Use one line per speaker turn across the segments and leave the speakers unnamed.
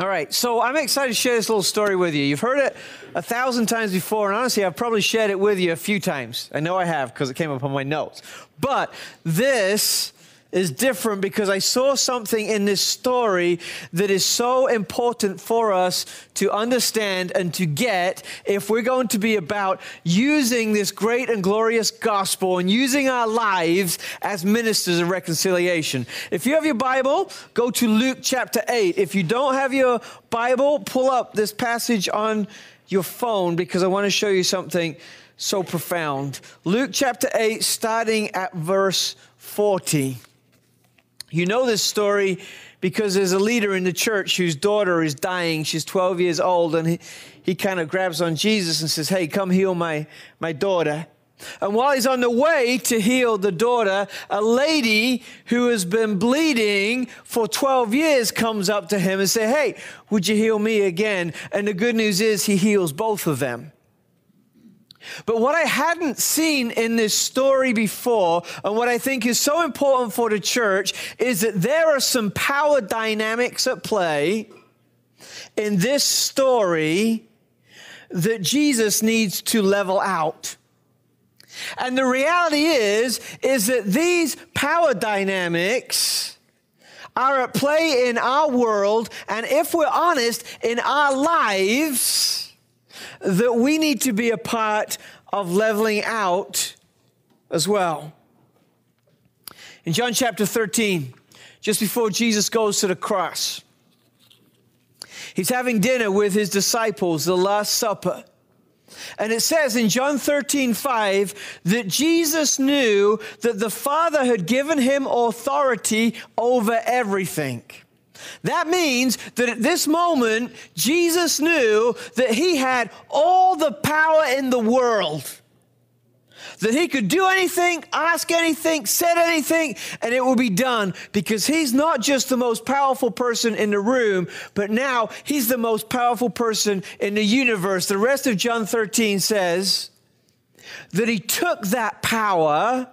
All right, so I'm excited to share this little story with you. You've heard it a thousand times before, and honestly, I've probably shared it with you a few times. I know I have because it came up on my notes. But this is different because I saw something in this story that is so important for us to understand and to get if we're going to be about using this great and glorious gospel and using our lives as ministers of reconciliation. If you have your Bible, go to Luke chapter 8. If you don't have your Bible, pull up this passage on your phone because I want to show you something so profound. Luke chapter 8, starting at verse 40. You know this story because there's a leader in the church whose daughter is dying. She's 12 years old, and he, he kind of grabs on Jesus and says, Hey, come heal my, my daughter. And while he's on the way to heal the daughter, a lady who has been bleeding for 12 years comes up to him and says, Hey, would you heal me again? And the good news is he heals both of them. But what I hadn't seen in this story before, and what I think is so important for the church, is that there are some power dynamics at play in this story that Jesus needs to level out. And the reality is, is that these power dynamics are at play in our world, and if we're honest, in our lives that we need to be a part of leveling out as well. In John chapter 13, just before Jesus goes to the cross, he's having dinner with his disciples, the Last Supper. And it says in John 13, 5, that Jesus knew that the Father had given him authority over everything. That means that at this moment, Jesus knew that he had all the power in the world. That he could do anything, ask anything, said anything, and it would be done because he's not just the most powerful person in the room, but now he's the most powerful person in the universe. The rest of John 13 says that he took that power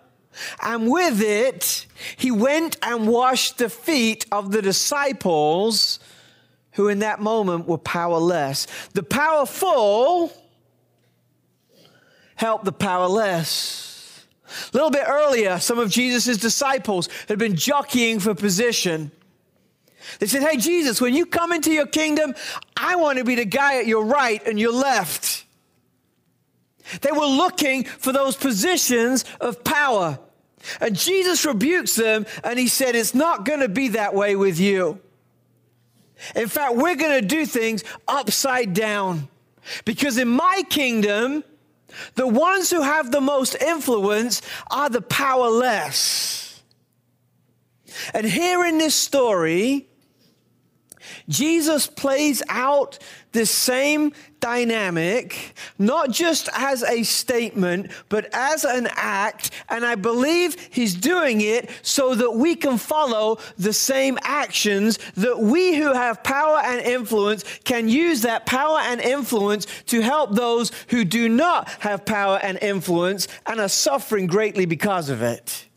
and with it, he went and washed the feet of the disciples who in that moment were powerless. The powerful helped the powerless. A little bit earlier, some of Jesus' disciples had been jockeying for position. They said, Hey, Jesus, when you come into your kingdom, I want to be the guy at your right and your left. They were looking for those positions of power. And Jesus rebukes them and he said, It's not going to be that way with you. In fact, we're going to do things upside down. Because in my kingdom, the ones who have the most influence are the powerless. And here in this story, Jesus plays out this same dynamic, not just as a statement, but as an act. And I believe he's doing it so that we can follow the same actions, that we who have power and influence can use that power and influence to help those who do not have power and influence and are suffering greatly because of it.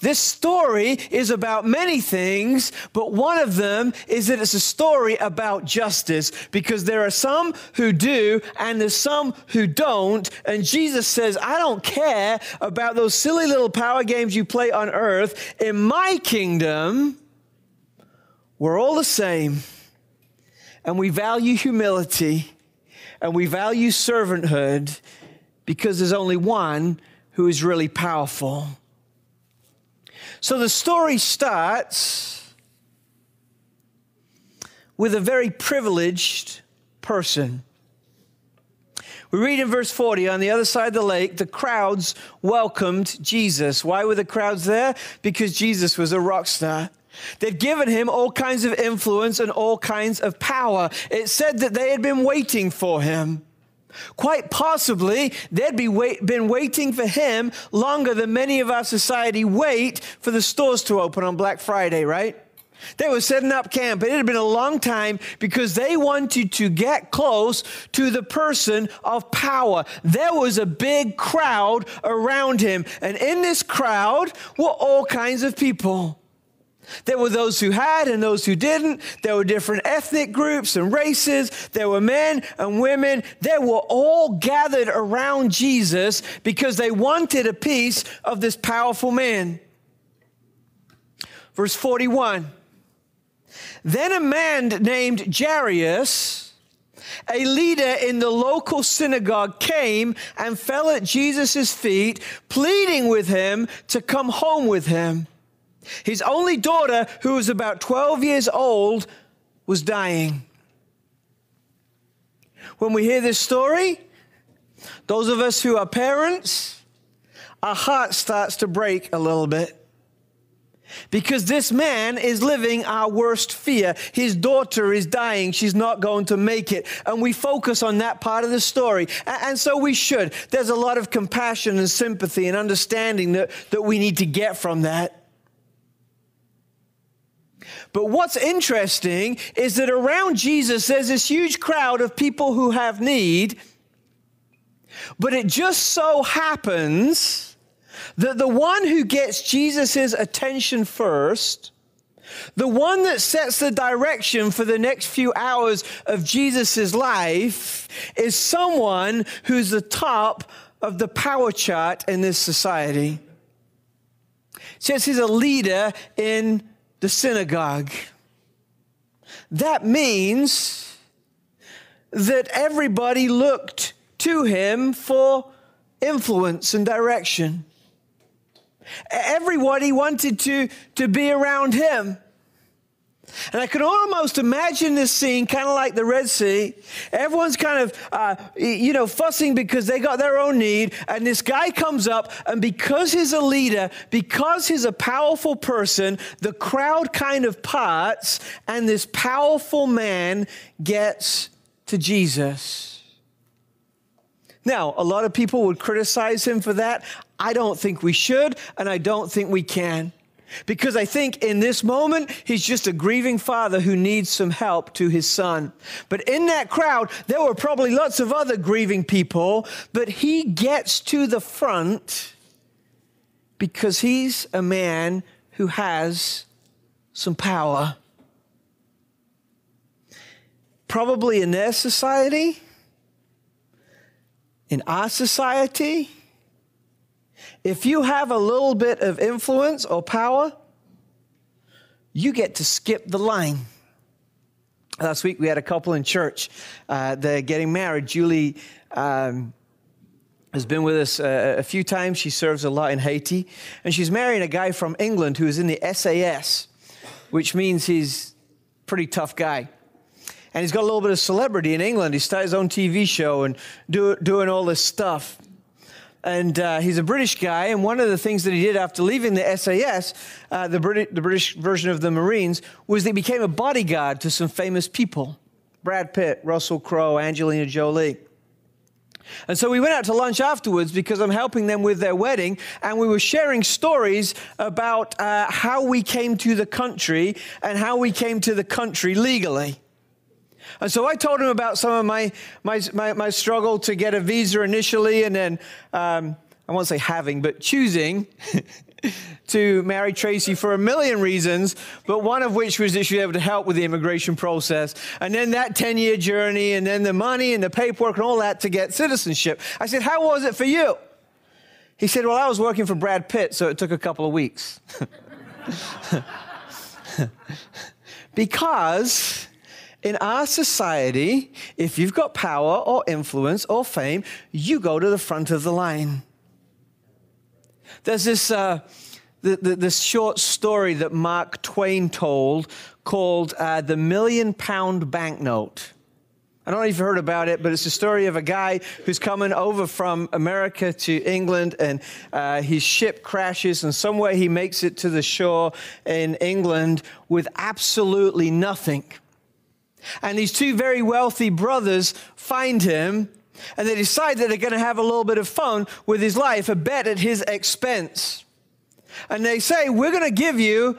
This story is about many things, but one of them is that it's a story about justice because there are some who do and there's some who don't. And Jesus says, I don't care about those silly little power games you play on earth. In my kingdom, we're all the same. And we value humility and we value servanthood because there's only one who is really powerful. So the story starts with a very privileged person. We read in verse 40 on the other side of the lake, the crowds welcomed Jesus. Why were the crowds there? Because Jesus was a rock star. They'd given him all kinds of influence and all kinds of power. It said that they had been waiting for him. Quite possibly, they'd be wait, been waiting for him longer than many of our society wait for the stores to open on Black Friday, right? They were setting up camp. But it had been a long time because they wanted to get close to the person of power. There was a big crowd around him, and in this crowd were all kinds of people. There were those who had and those who didn't. There were different ethnic groups and races. There were men and women. They were all gathered around Jesus because they wanted a piece of this powerful man. Verse 41 Then a man named Jairus, a leader in the local synagogue, came and fell at Jesus' feet, pleading with him to come home with him. His only daughter, who was about 12 years old, was dying. When we hear this story, those of us who are parents, our heart starts to break a little bit. Because this man is living our worst fear. His daughter is dying. She's not going to make it. And we focus on that part of the story. And so we should. There's a lot of compassion and sympathy and understanding that, that we need to get from that. But what's interesting is that around Jesus, there's this huge crowd of people who have need. But it just so happens that the one who gets Jesus' attention first, the one that sets the direction for the next few hours of Jesus' life, is someone who's the top of the power chart in this society. Says he's a leader in the synagogue. That means that everybody looked to him for influence and direction. Everybody wanted to, to be around him. And I can almost imagine this scene kind of like the Red Sea. Everyone's kind of, uh, you know, fussing because they got their own need. And this guy comes up, and because he's a leader, because he's a powerful person, the crowd kind of parts, and this powerful man gets to Jesus. Now, a lot of people would criticize him for that. I don't think we should, and I don't think we can. Because I think in this moment, he's just a grieving father who needs some help to his son. But in that crowd, there were probably lots of other grieving people, but he gets to the front because he's a man who has some power. Probably in their society, in our society, if you have a little bit of influence or power, you get to skip the line. Last week we had a couple in church. Uh, they're getting married. Julie um, has been with us uh, a few times. She serves a lot in Haiti. And she's marrying a guy from England who is in the SAS, which means he's a pretty tough guy. And he's got a little bit of celebrity in England. He started his own TV show and do, doing all this stuff and uh, he's a British guy. And one of the things that he did after leaving the SAS, uh, the, Brit- the British version of the Marines, was he became a bodyguard to some famous people Brad Pitt, Russell Crowe, Angelina Jolie. And so we went out to lunch afterwards because I'm helping them with their wedding, and we were sharing stories about uh, how we came to the country and how we came to the country legally. And so I told him about some of my, my, my, my struggle to get a visa initially, and then um, I won't say having, but choosing to marry Tracy for a million reasons, but one of which was that she was able to help with the immigration process. And then that 10 year journey, and then the money and the paperwork and all that to get citizenship. I said, How was it for you? He said, Well, I was working for Brad Pitt, so it took a couple of weeks. because in our society, if you've got power or influence or fame, you go to the front of the line. There's this, uh, the, the, this short story that Mark Twain told called uh, The Million Pound Banknote. I don't know if you've heard about it, but it's a story of a guy who's coming over from America to England, and uh, his ship crashes, and somewhere he makes it to the shore in England with absolutely nothing. And these two very wealthy brothers find him and they decide that they're going to have a little bit of fun with his life, a bet at his expense. And they say, We're going to give you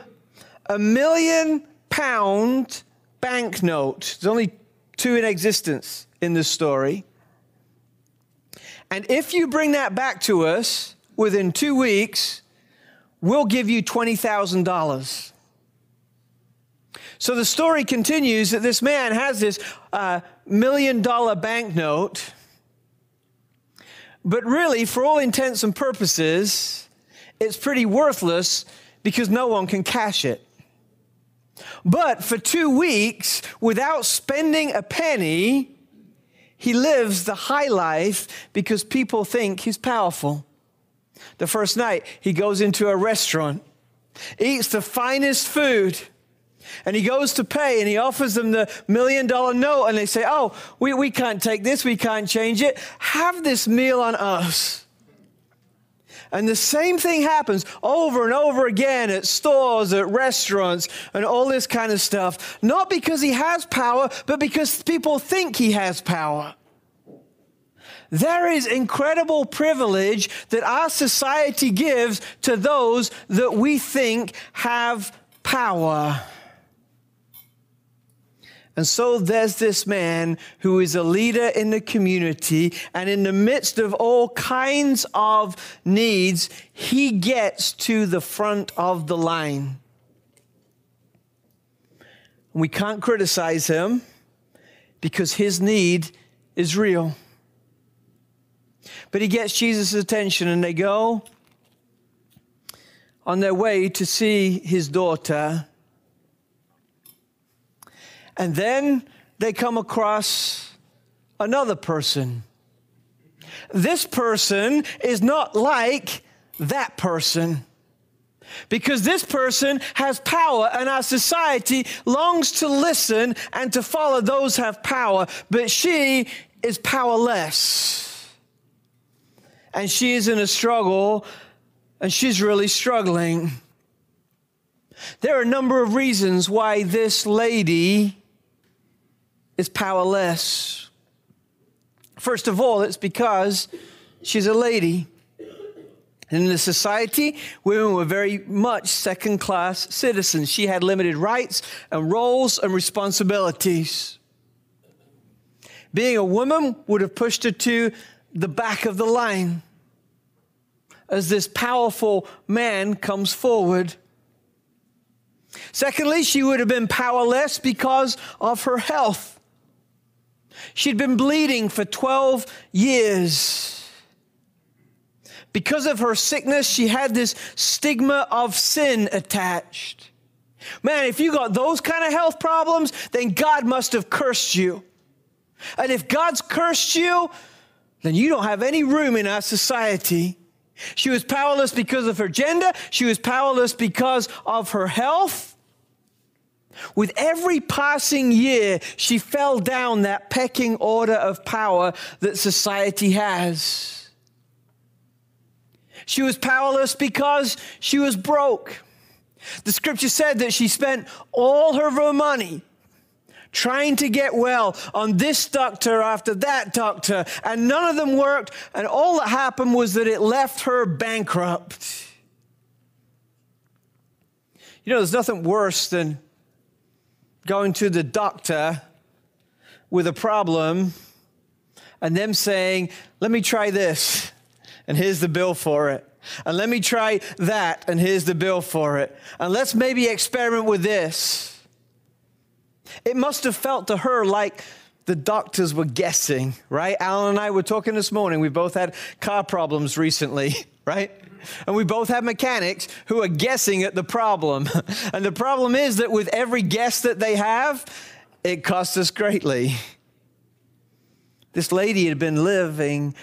a million pound banknote. There's only two in existence in this story. And if you bring that back to us within two weeks, we'll give you $20,000. So the story continues that this man has this uh, million dollar banknote, but really, for all intents and purposes, it's pretty worthless because no one can cash it. But for two weeks, without spending a penny, he lives the high life because people think he's powerful. The first night, he goes into a restaurant, eats the finest food, and he goes to pay and he offers them the million dollar note, and they say, Oh, we, we can't take this, we can't change it. Have this meal on us. And the same thing happens over and over again at stores, at restaurants, and all this kind of stuff. Not because he has power, but because people think he has power. There is incredible privilege that our society gives to those that we think have power. And so there's this man who is a leader in the community, and in the midst of all kinds of needs, he gets to the front of the line. We can't criticize him because his need is real. But he gets Jesus' attention, and they go on their way to see his daughter. And then they come across another person. This person is not like that person. Because this person has power, and our society longs to listen and to follow those who have power, but she is powerless. And she is in a struggle, and she's really struggling. There are a number of reasons why this lady is powerless. First of all, it's because she's a lady. In the society, women were very much second class citizens. She had limited rights and roles and responsibilities. Being a woman would have pushed her to the back of the line as this powerful man comes forward. Secondly, she would have been powerless because of her health. She'd been bleeding for 12 years. Because of her sickness, she had this stigma of sin attached. Man, if you got those kind of health problems, then God must have cursed you. And if God's cursed you, then you don't have any room in our society. She was powerless because of her gender, she was powerless because of her health. With every passing year, she fell down that pecking order of power that society has. She was powerless because she was broke. The scripture said that she spent all her money trying to get well on this doctor after that doctor, and none of them worked, and all that happened was that it left her bankrupt. You know, there's nothing worse than going to the doctor with a problem and them saying, Let me try this, and here's the bill for it. And let me try that, and here's the bill for it. And let's maybe experiment with this. It must have felt to her like the doctors were guessing, right? Alan and I were talking this morning. We both had car problems recently, right? And we both have mechanics who are guessing at the problem. And the problem is that with every guess that they have, it costs us greatly. This lady had been living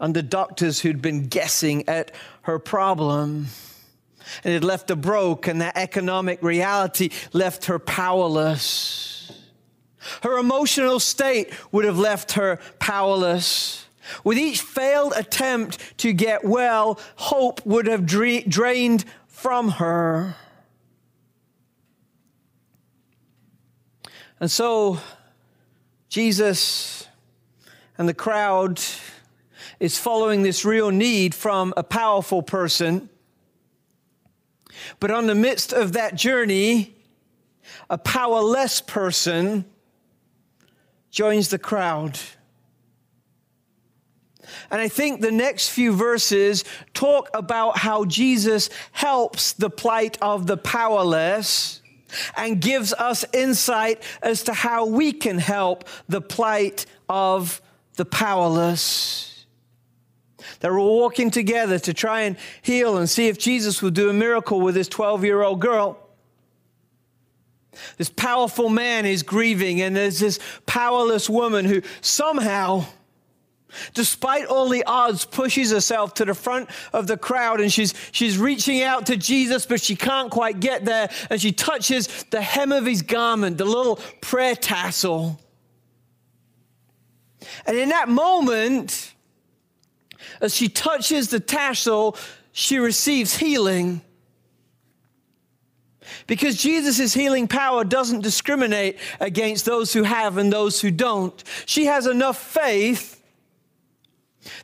under doctors who'd been guessing at her problem. And it left her broke, and that economic reality left her powerless. Her emotional state would have left her powerless. With each failed attempt to get well, hope would have dra- drained from her. And so, Jesus and the crowd is following this real need from a powerful person. But on the midst of that journey, a powerless person joins the crowd. And I think the next few verses talk about how Jesus helps the plight of the powerless and gives us insight as to how we can help the plight of the powerless. They were walking together to try and heal and see if Jesus would do a miracle with this 12 year old girl. This powerful man is grieving, and there's this powerless woman who somehow, despite all the odds, pushes herself to the front of the crowd and she's, she's reaching out to Jesus, but she can't quite get there. And she touches the hem of his garment, the little prayer tassel. And in that moment, as she touches the tassel, she receives healing. Because Jesus' healing power doesn't discriminate against those who have and those who don't. She has enough faith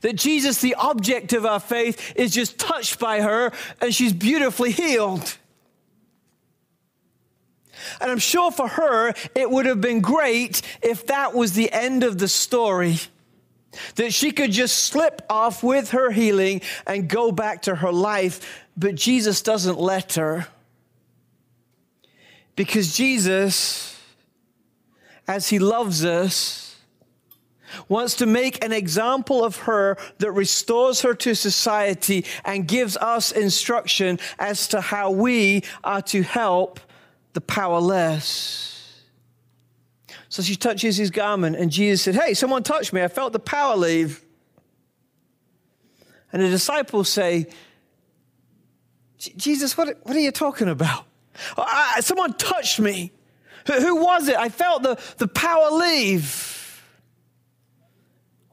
that Jesus, the object of our faith, is just touched by her and she's beautifully healed. And I'm sure for her, it would have been great if that was the end of the story. That she could just slip off with her healing and go back to her life. But Jesus doesn't let her. Because Jesus, as he loves us, wants to make an example of her that restores her to society and gives us instruction as to how we are to help the powerless. So she touches his garment, and Jesus said, Hey, someone touched me. I felt the power leave. And the disciples say, Jesus, what, what are you talking about? I, someone touched me. Who, who was it? I felt the, the power leave.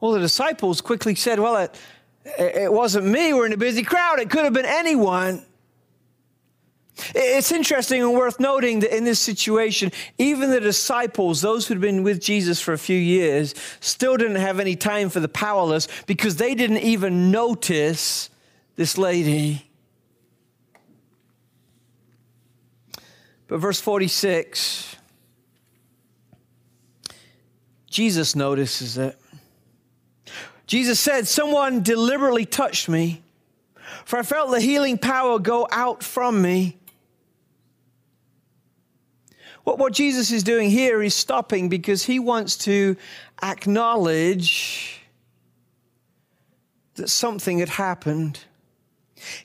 Well, the disciples quickly said, Well, it, it wasn't me. We're in a busy crowd. It could have been anyone. It's interesting and worth noting that in this situation, even the disciples, those who'd been with Jesus for a few years, still didn't have any time for the powerless because they didn't even notice this lady. But verse 46, Jesus notices it. Jesus said, Someone deliberately touched me, for I felt the healing power go out from me. What, what Jesus is doing here is stopping because he wants to acknowledge that something had happened.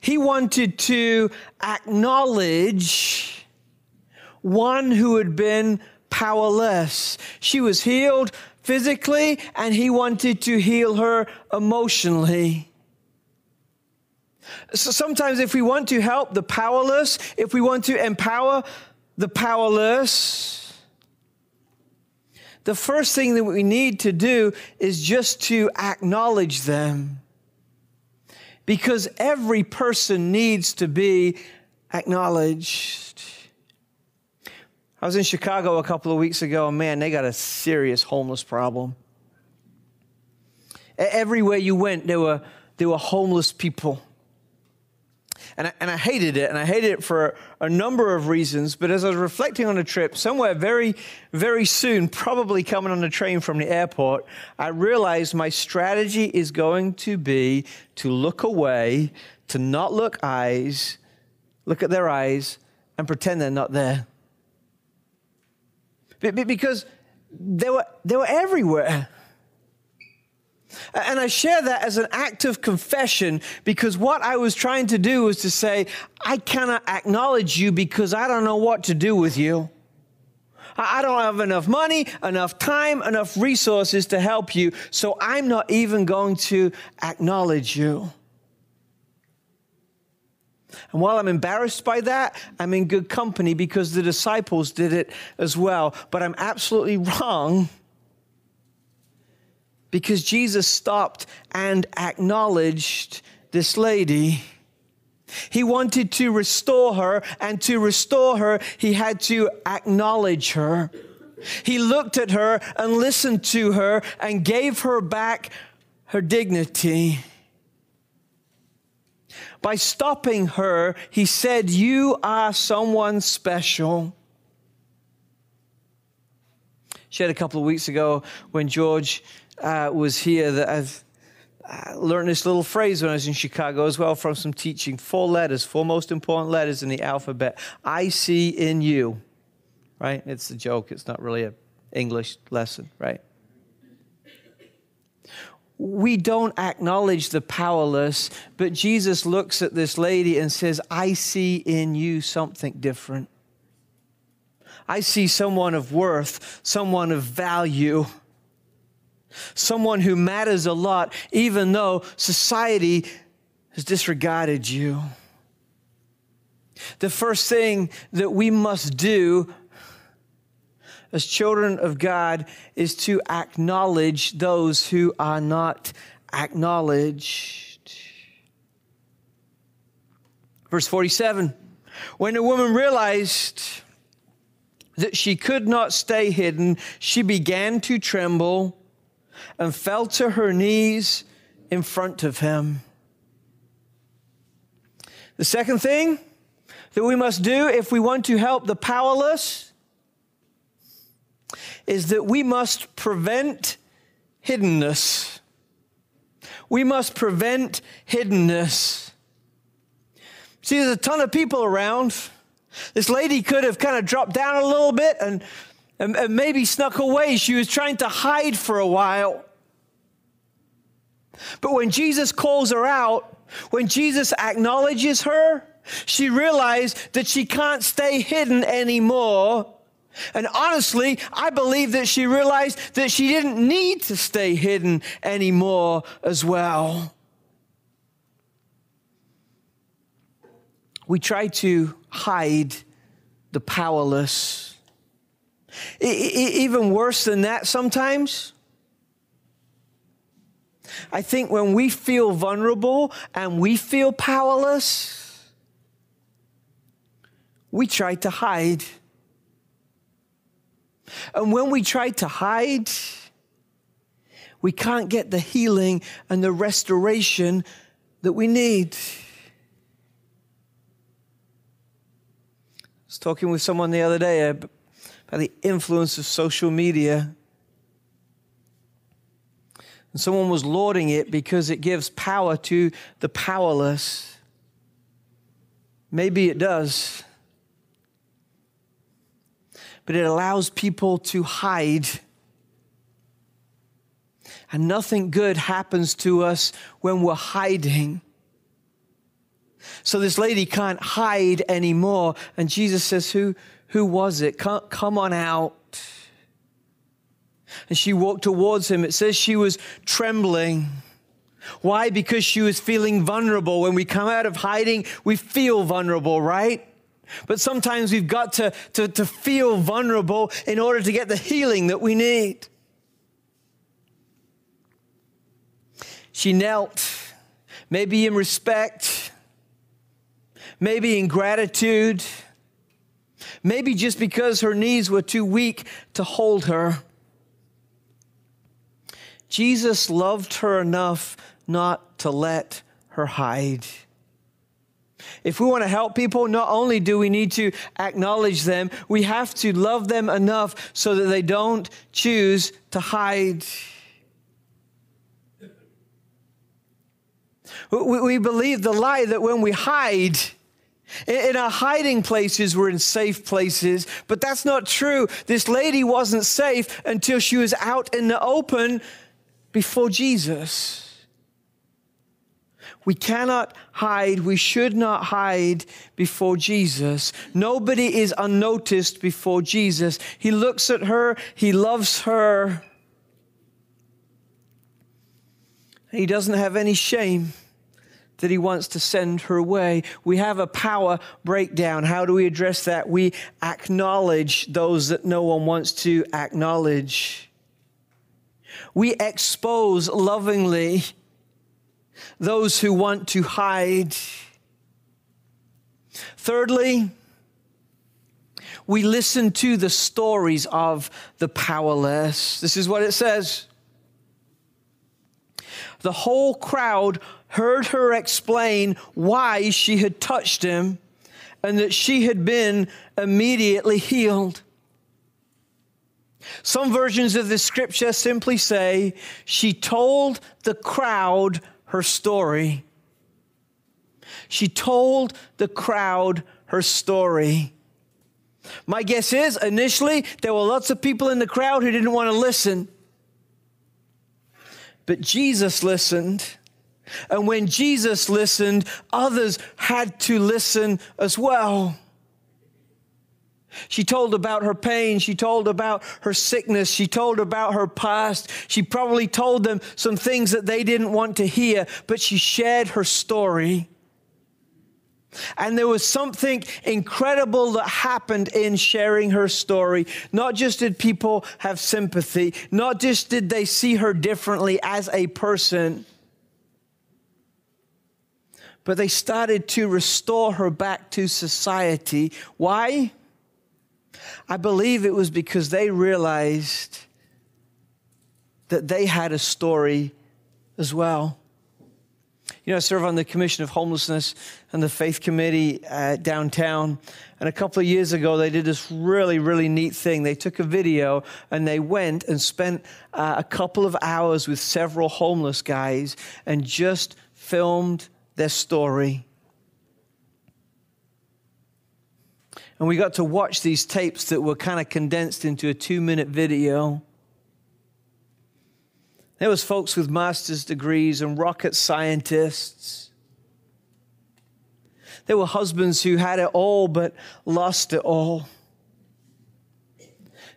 He wanted to acknowledge one who had been powerless. She was healed physically, and he wanted to heal her emotionally. So sometimes, if we want to help the powerless, if we want to empower the powerless, the first thing that we need to do is just to acknowledge them. Because every person needs to be acknowledged. I was in Chicago a couple of weeks ago, and man, they got a serious homeless problem. Everywhere you went, there were, there were homeless people. And I, and I hated it, and I hated it for a number of reasons. But as I was reflecting on the trip, somewhere very, very soon, probably coming on the train from the airport, I realized my strategy is going to be to look away, to not look eyes, look at their eyes, and pretend they're not there. Because they were, they were everywhere. And I share that as an act of confession because what I was trying to do was to say, I cannot acknowledge you because I don't know what to do with you. I don't have enough money, enough time, enough resources to help you, so I'm not even going to acknowledge you. And while I'm embarrassed by that, I'm in good company because the disciples did it as well. But I'm absolutely wrong because Jesus stopped and acknowledged this lady. He wanted to restore her, and to restore her, he had to acknowledge her. He looked at her and listened to her and gave her back her dignity. By stopping her, he said, You are someone special. Shared a couple of weeks ago when George uh, was here that I've uh, learned this little phrase when I was in Chicago as well from some teaching. Four letters, four most important letters in the alphabet. I see in you. right? It's a joke. It's not really an English lesson, right? We don't acknowledge the powerless, but Jesus looks at this lady and says, I see in you something different. I see someone of worth, someone of value, someone who matters a lot, even though society has disregarded you. The first thing that we must do as children of God is to acknowledge those who are not acknowledged. Verse 47 When a woman realized that she could not stay hidden, she began to tremble and fell to her knees in front of him. The second thing that we must do if we want to help the powerless is that we must prevent hiddenness. We must prevent hiddenness. See, there's a ton of people around. This lady could have kind of dropped down a little bit and, and, and maybe snuck away. She was trying to hide for a while. But when Jesus calls her out, when Jesus acknowledges her, she realized that she can't stay hidden anymore and honestly, I believe that she realized that she didn't need to stay hidden anymore as well. We try to hide the powerless. even worse than that, sometimes. I think when we feel vulnerable and we feel powerless, we try to hide. And when we try to hide, we can't get the healing and the restoration that we need. I was talking with someone the other day about the influence of social media. And someone was lauding it because it gives power to the powerless. Maybe it does but it allows people to hide. And nothing good happens to us when we're hiding. So this lady can't hide anymore. And Jesus says, Who, who was it? Come, come on out. And she walked towards him. It says she was trembling. Why? Because she was feeling vulnerable. When we come out of hiding, we feel vulnerable, right? But sometimes we've got to, to, to feel vulnerable in order to get the healing that we need. She knelt, maybe in respect, maybe in gratitude, maybe just because her knees were too weak to hold her. Jesus loved her enough not to let her hide. If we want to help people, not only do we need to acknowledge them, we have to love them enough so that they don't choose to hide. We believe the lie that when we hide, in our hiding places, we're in safe places, but that's not true. This lady wasn't safe until she was out in the open before Jesus. We cannot hide. We should not hide before Jesus. Nobody is unnoticed before Jesus. He looks at her, he loves her. He doesn't have any shame that he wants to send her away. We have a power breakdown. How do we address that? We acknowledge those that no one wants to acknowledge. We expose lovingly those who want to hide. Thirdly, we listen to the stories of the powerless. This is what it says. The whole crowd heard her explain why she had touched him and that she had been immediately healed. Some versions of the scripture simply say, She told the crowd her story. She told the crowd her story. My guess is initially there were lots of people in the crowd who didn't want to listen. But Jesus listened. And when Jesus listened, others had to listen as well. She told about her pain. She told about her sickness. She told about her past. She probably told them some things that they didn't want to hear, but she shared her story. And there was something incredible that happened in sharing her story. Not just did people have sympathy, not just did they see her differently as a person, but they started to restore her back to society. Why? I believe it was because they realized that they had a story as well. You know, I serve on the Commission of Homelessness and the Faith Committee uh, downtown. And a couple of years ago, they did this really, really neat thing. They took a video and they went and spent uh, a couple of hours with several homeless guys and just filmed their story. And we got to watch these tapes that were kind of condensed into a two minute video. There was folks with master's degrees and rocket scientists. There were husbands who had it all but lost it all.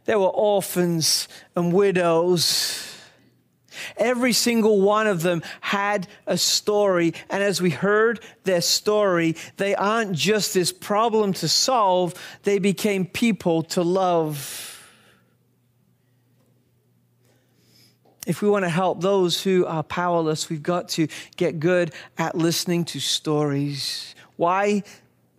There were orphans and widows. Every single one of them had a story. And as we heard their story, they aren't just this problem to solve, they became people to love. If we want to help those who are powerless, we've got to get good at listening to stories. Why?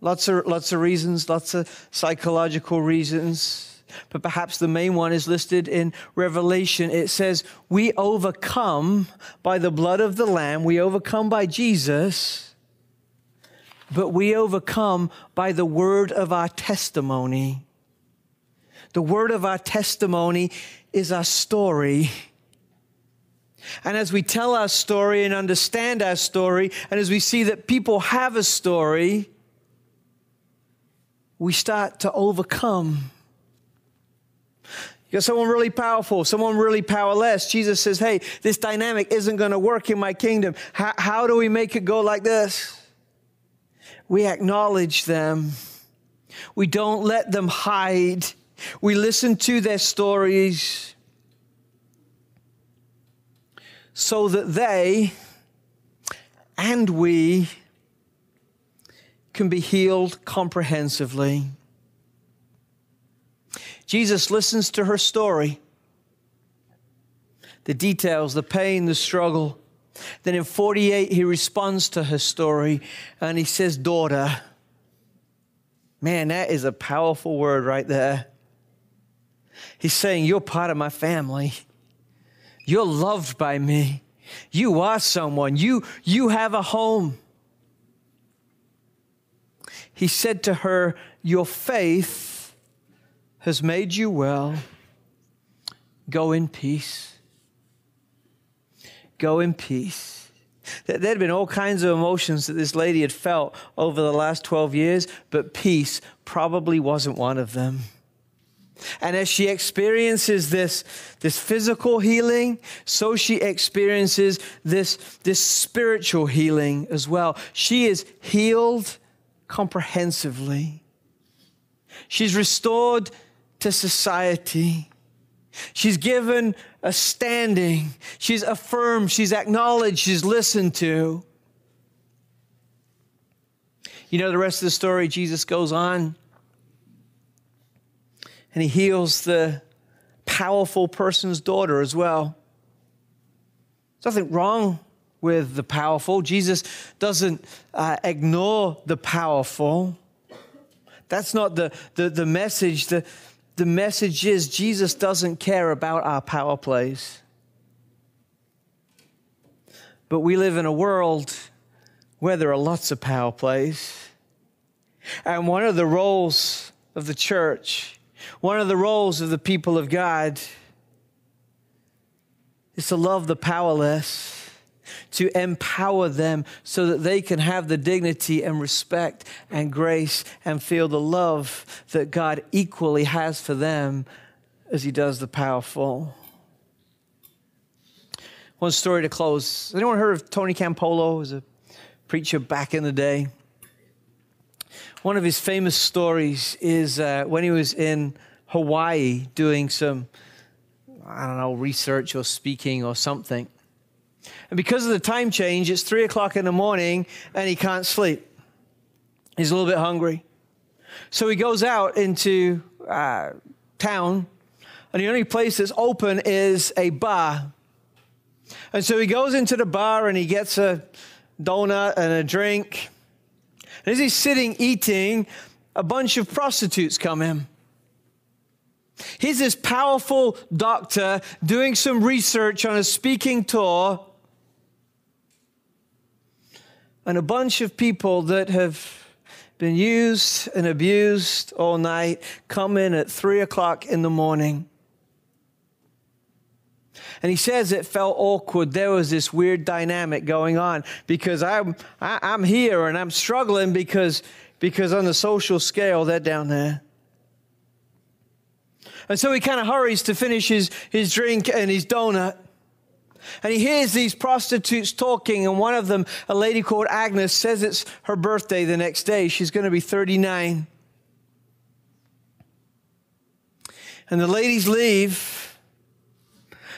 Lots of, lots of reasons, lots of psychological reasons but perhaps the main one is listed in Revelation. It says, We overcome by the blood of the Lamb, we overcome by Jesus, but we overcome by the word of our testimony. The word of our testimony is our story. And as we tell our story and understand our story, and as we see that people have a story, we start to overcome. Someone really powerful, someone really powerless. Jesus says, Hey, this dynamic isn't going to work in my kingdom. How, how do we make it go like this? We acknowledge them, we don't let them hide, we listen to their stories so that they and we can be healed comprehensively. Jesus listens to her story, the details, the pain, the struggle. Then in 48, he responds to her story and he says, Daughter. Man, that is a powerful word right there. He's saying, You're part of my family. You're loved by me. You are someone. You, you have a home. He said to her, Your faith has made you well. Go in peace. Go in peace. There had been all kinds of emotions that this lady had felt over the last 12 years, but peace probably wasn't one of them. And as she experiences this, this physical healing, so she experiences this, this spiritual healing as well. She is healed comprehensively. She's restored to society. She's given a standing. She's affirmed. She's acknowledged. She's listened to. You know the rest of the story. Jesus goes on and he heals the powerful person's daughter as well. There's nothing wrong with the powerful. Jesus doesn't uh, ignore the powerful. That's not the, the, the message. The, the message is Jesus doesn't care about our power plays. But we live in a world where there are lots of power plays. And one of the roles of the church, one of the roles of the people of God, is to love the powerless to empower them so that they can have the dignity and respect and grace and feel the love that God equally has for them as He does the powerful. One story to close. Anyone heard of Tony Campolo? He a preacher back in the day. One of his famous stories is uh, when he was in Hawaii doing some, I don't know, research or speaking or something. And because of the time change, it's three o'clock in the morning and he can't sleep. He's a little bit hungry. So he goes out into uh, town, and the only place that's open is a bar. And so he goes into the bar and he gets a donut and a drink. And as he's sitting eating, a bunch of prostitutes come in. He's this powerful doctor doing some research on a speaking tour. And a bunch of people that have been used and abused all night come in at three o'clock in the morning. And he says it felt awkward. There was this weird dynamic going on because I'm, I, am i am here and I'm struggling because, because on the social scale, they're down there. And so he kind of hurries to finish his, his drink and his donut. And he hears these prostitutes talking, and one of them, a lady called Agnes, says it's her birthday the next day. She's going to be 39. And the ladies leave,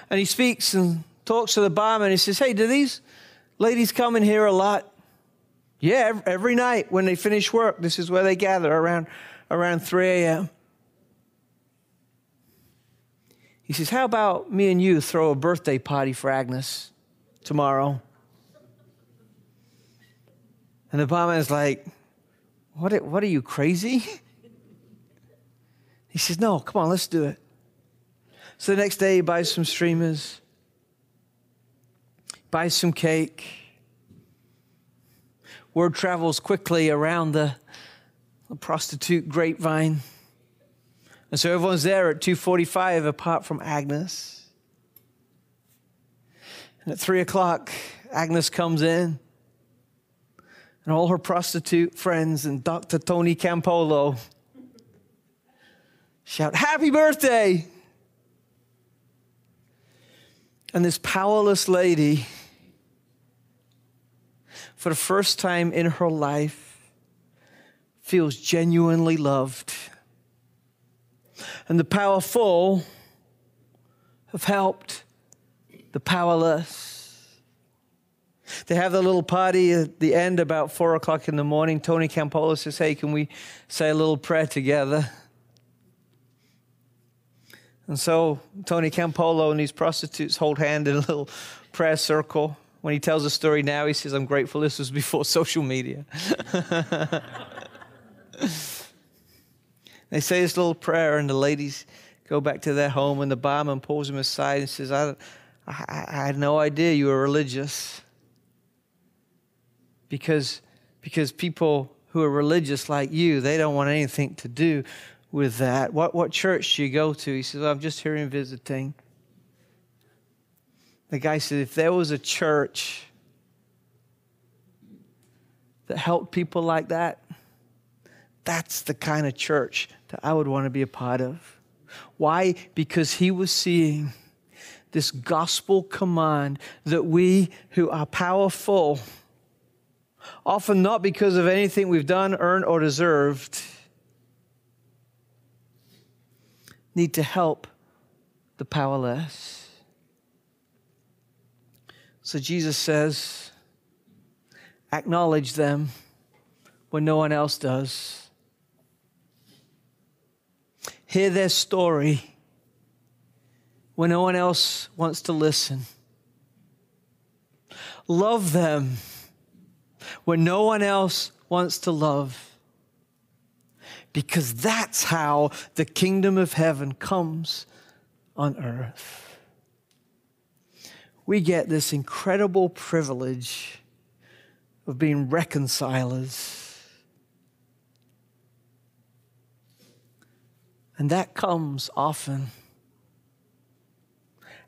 and he speaks and talks to the barman. He says, Hey, do these ladies come in here a lot? Yeah, every night when they finish work, this is where they gather around, around 3 a.m. He says, How about me and you throw a birthday party for Agnes tomorrow? And the barman's like, what, what are you, crazy? He says, No, come on, let's do it. So the next day, he buys some streamers, buys some cake. Word travels quickly around the, the prostitute grapevine. And so everyone's there at 2:45 apart from Agnes. And at 3 o'clock, Agnes comes in. And all her prostitute friends and Dr. Tony Campolo shout, Happy birthday! And this powerless lady, for the first time in her life, feels genuinely loved and the powerful have helped the powerless. They have the little party at the end about four o'clock in the morning. Tony Campolo says, Hey, can we say a little prayer together? And so Tony Campolo and these prostitutes hold hand in a little prayer circle. When he tells the story now, he says, I'm grateful this was before social media. They say this little prayer, and the ladies go back to their home, and the barman pulls them aside and says, I, I, I had no idea you were religious. Because, because people who are religious like you, they don't want anything to do with that. What, what church do you go to? He says, I'm just here in visiting. The guy said, if there was a church that helped people like that, that's the kind of church that I would want to be a part of. Why? Because he was seeing this gospel command that we who are powerful, often not because of anything we've done, earned, or deserved, need to help the powerless. So Jesus says, acknowledge them when no one else does hear their story when no one else wants to listen. Love them when no one else wants to love. Because that's how the kingdom of heaven comes on earth. We get this incredible privilege of being reconcilers And that comes often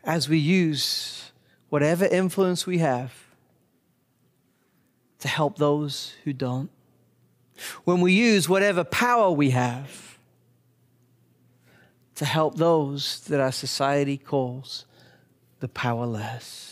as we use whatever influence we have to help those who don't. When we use whatever power we have to help those that our society calls the powerless.